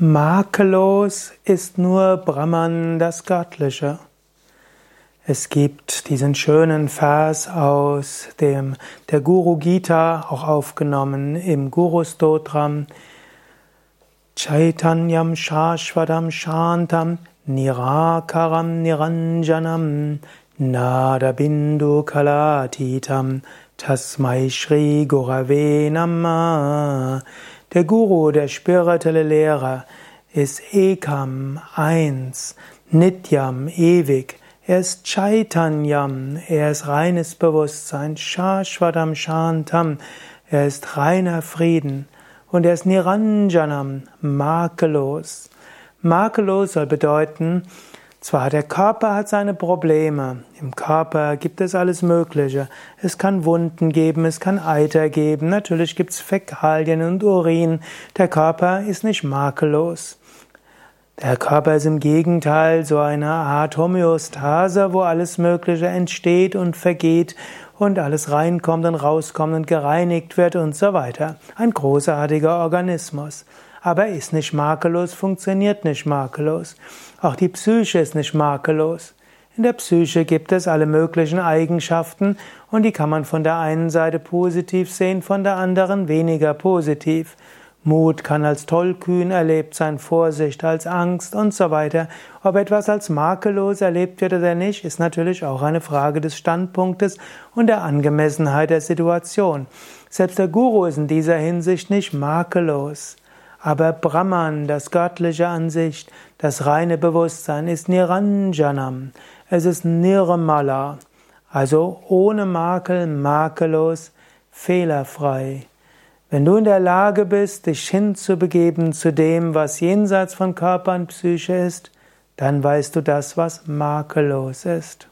Makellos ist nur Brahman, das Göttliche. Es gibt diesen schönen Vers aus dem der Guru Gita, auch aufgenommen im Guru Stotram. Chaitanyam Shashvatam Shantam Nirakaram Niranjanam Nada Bindu Kalatitam Tasmai Shri Gurave Namah der Guru, der spirituelle Lehrer, ist Ekam, eins, Nityam, ewig. Er ist Chaitanyam, er ist reines Bewusstsein, Shashvatam Shantam, er ist reiner Frieden. Und er ist Niranjanam, makellos. Makellos soll bedeuten, zwar, der Körper hat seine Probleme. Im Körper gibt es alles Mögliche. Es kann Wunden geben, es kann Eiter geben. Natürlich gibt es Fäkalien und Urin. Der Körper ist nicht makellos. Der Körper ist im Gegenteil so eine Art Homöostase, wo alles Mögliche entsteht und vergeht und alles reinkommt und rauskommt und gereinigt wird und so weiter. Ein großartiger Organismus aber er ist nicht makellos, funktioniert nicht makellos. Auch die Psyche ist nicht makellos. In der Psyche gibt es alle möglichen Eigenschaften und die kann man von der einen Seite positiv sehen, von der anderen weniger positiv. Mut kann als tollkühn erlebt sein, Vorsicht als Angst und so weiter. Ob etwas als makellos erlebt wird oder nicht, ist natürlich auch eine Frage des Standpunktes und der Angemessenheit der Situation. Selbst der Guru ist in dieser Hinsicht nicht makellos. Aber Brahman, das göttliche Ansicht, das reine Bewusstsein, ist Niranjanam. Es ist Nirmala, also ohne Makel, makellos, fehlerfrei. Wenn du in der Lage bist, dich hinzubegeben zu dem, was jenseits von Körper und Psyche ist, dann weißt du das, was makellos ist.